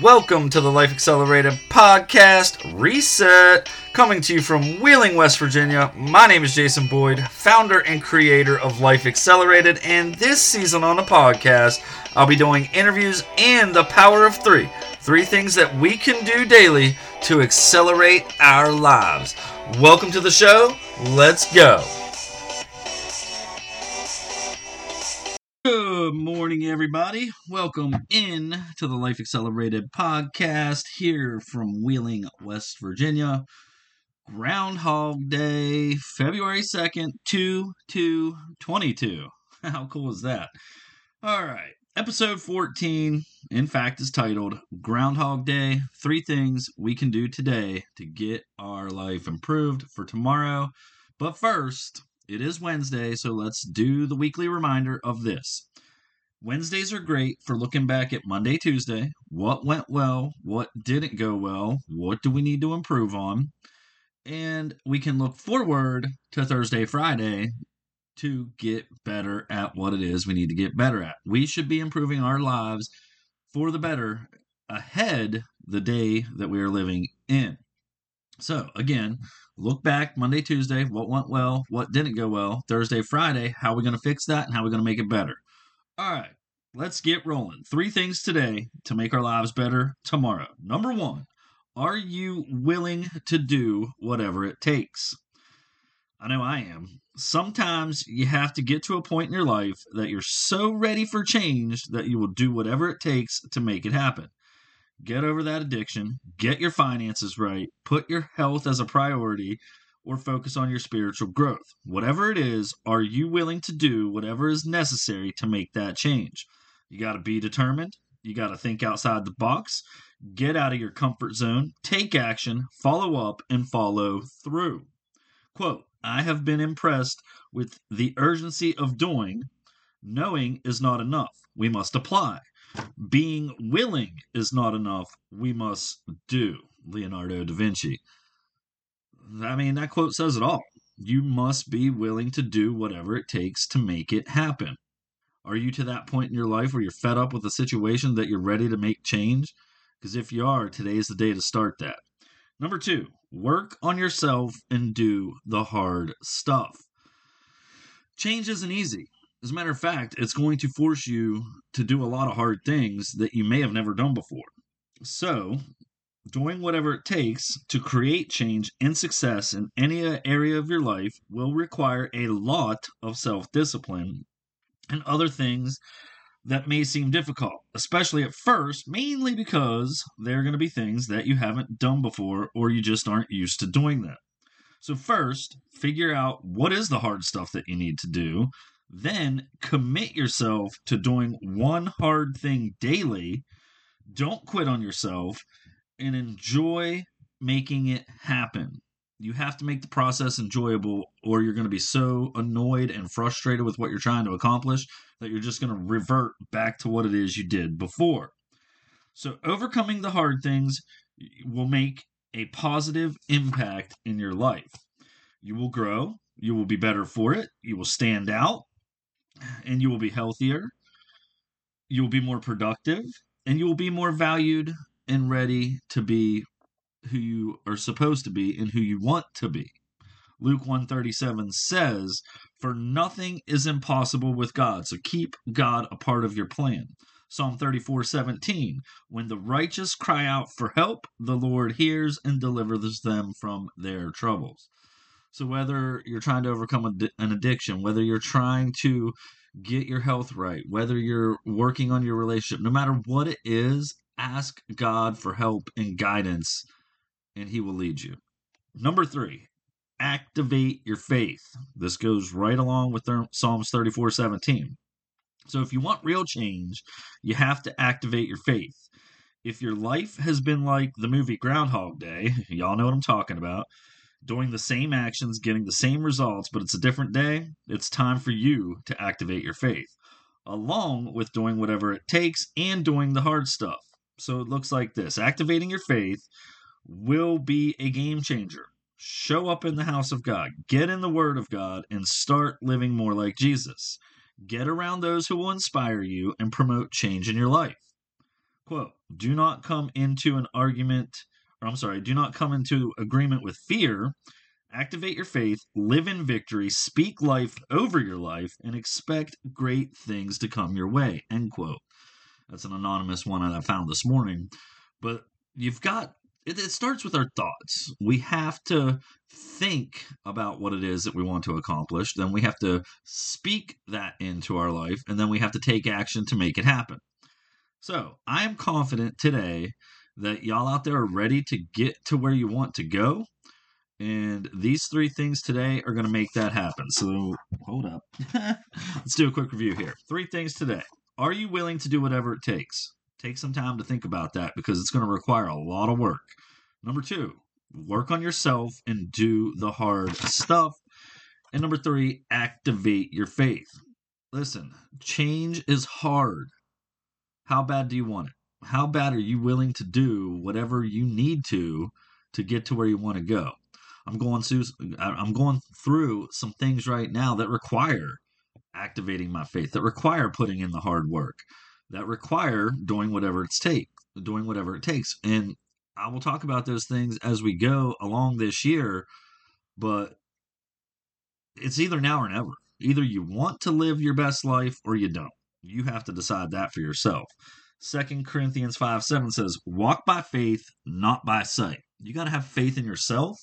Welcome to the Life Accelerated Podcast Reset, coming to you from Wheeling, West Virginia. My name is Jason Boyd, founder and creator of Life Accelerated, and this season on the podcast, I'll be doing interviews and the power of three. Three things that we can do daily to accelerate our lives. Welcome to the show. Let's go. Morning, everybody. Welcome in to the Life Accelerated podcast here from Wheeling, West Virginia. Groundhog Day, February 2nd, 2 2 22. How cool is that? All right. Episode 14, in fact, is titled Groundhog Day Three Things We Can Do Today to Get Our Life Improved for Tomorrow. But first, it is Wednesday, so let's do the weekly reminder of this. Wednesdays are great for looking back at Monday, Tuesday. What went well? What didn't go well? What do we need to improve on? And we can look forward to Thursday, Friday to get better at what it is we need to get better at. We should be improving our lives for the better ahead the day that we are living in. So, again, look back Monday, Tuesday, what went well, what didn't go well, Thursday, Friday, how are we going to fix that and how are we going to make it better. All right, let's get rolling. Three things today to make our lives better tomorrow. Number one, are you willing to do whatever it takes? I know I am. Sometimes you have to get to a point in your life that you're so ready for change that you will do whatever it takes to make it happen. Get over that addiction, get your finances right, put your health as a priority, or focus on your spiritual growth. Whatever it is, are you willing to do whatever is necessary to make that change? You got to be determined. You got to think outside the box, get out of your comfort zone, take action, follow up, and follow through. Quote I have been impressed with the urgency of doing. Knowing is not enough. We must apply. Being willing is not enough. We must do. Leonardo da Vinci. I mean, that quote says it all. You must be willing to do whatever it takes to make it happen. Are you to that point in your life where you're fed up with the situation that you're ready to make change? Because if you are, today is the day to start that. Number two, work on yourself and do the hard stuff. Change isn't easy. As a matter of fact, it's going to force you to do a lot of hard things that you may have never done before. So, doing whatever it takes to create change and success in any area of your life will require a lot of self discipline and other things that may seem difficult, especially at first, mainly because they're going to be things that you haven't done before or you just aren't used to doing them. So, first, figure out what is the hard stuff that you need to do. Then, commit yourself to doing one hard thing daily. Don't quit on yourself and enjoy making it happen. You have to make the process enjoyable, or you're going to be so annoyed and frustrated with what you're trying to accomplish that you're just going to revert back to what it is you did before. So, overcoming the hard things will make a positive impact in your life. You will grow, you will be better for it, you will stand out, and you will be healthier, you will be more productive, and you will be more valued and ready to be who you are supposed to be and who you want to be. Luke 137 says, "For nothing is impossible with God." So keep God a part of your plan. Psalm 34:17, "When the righteous cry out for help, the Lord hears and delivers them from their troubles." So whether you're trying to overcome an addiction, whether you're trying to get your health right, whether you're working on your relationship, no matter what it is, ask God for help and guidance, and He will lead you. Number three, activate your faith. This goes right along with Psalms 34 17. So, if you want real change, you have to activate your faith. If your life has been like the movie Groundhog Day, y'all know what I'm talking about, doing the same actions, getting the same results, but it's a different day, it's time for you to activate your faith, along with doing whatever it takes and doing the hard stuff. So it looks like this activating your faith will be a game changer. Show up in the house of God, get in the Word of God, and start living more like Jesus. Get around those who will inspire you and promote change in your life. Quote, do not come into an argument, or I'm sorry, do not come into agreement with fear. Activate your faith, live in victory, speak life over your life, and expect great things to come your way. End quote. That's an anonymous one that I found this morning. But you've got it, it starts with our thoughts. We have to think about what it is that we want to accomplish. Then we have to speak that into our life, and then we have to take action to make it happen. So I am confident today that y'all out there are ready to get to where you want to go. And these three things today are going to make that happen. So hold up. Let's do a quick review here. Three things today. Are you willing to do whatever it takes? Take some time to think about that because it's going to require a lot of work. Number two, work on yourself and do the hard stuff. And number three, activate your faith. Listen, change is hard. How bad do you want it? How bad are you willing to do whatever you need to to get to where you want to go? I'm going through I'm going through some things right now that require activating my faith, that require putting in the hard work that require doing whatever it's take, doing whatever it takes. And I will talk about those things as we go along this year, but it's either now or never. Either you want to live your best life or you don't. You have to decide that for yourself. Second Corinthians 5 7 says, Walk by faith, not by sight. You got to have faith in yourself.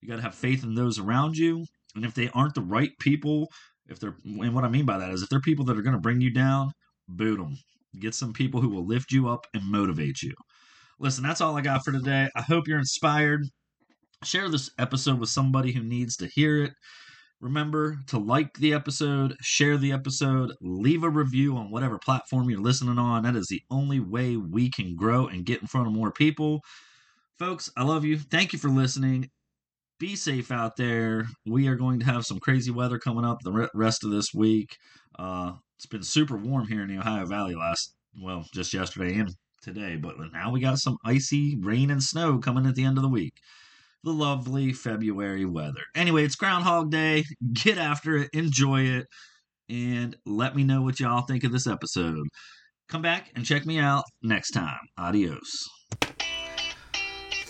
You got to have faith in those around you. And if they aren't the right people, if they're, and what I mean by that is if they're people that are going to bring you down, boot them. Get some people who will lift you up and motivate you. Listen, that's all I got for today. I hope you're inspired. Share this episode with somebody who needs to hear it. Remember to like the episode, share the episode, leave a review on whatever platform you're listening on. That is the only way we can grow and get in front of more people. Folks, I love you. Thank you for listening. Be safe out there. We are going to have some crazy weather coming up the rest of this week. Uh, it's been super warm here in the Ohio Valley last, well, just yesterday and today, but now we got some icy rain and snow coming at the end of the week. The lovely February weather. Anyway, it's Groundhog Day. Get after it, enjoy it, and let me know what y'all think of this episode. Come back and check me out next time. Adios.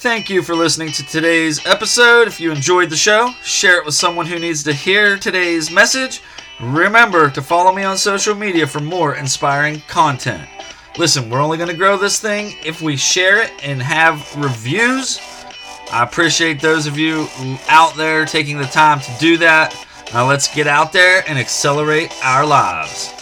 Thank you for listening to today's episode. If you enjoyed the show, share it with someone who needs to hear today's message. Remember to follow me on social media for more inspiring content. Listen, we're only going to grow this thing if we share it and have reviews. I appreciate those of you out there taking the time to do that. Now let's get out there and accelerate our lives.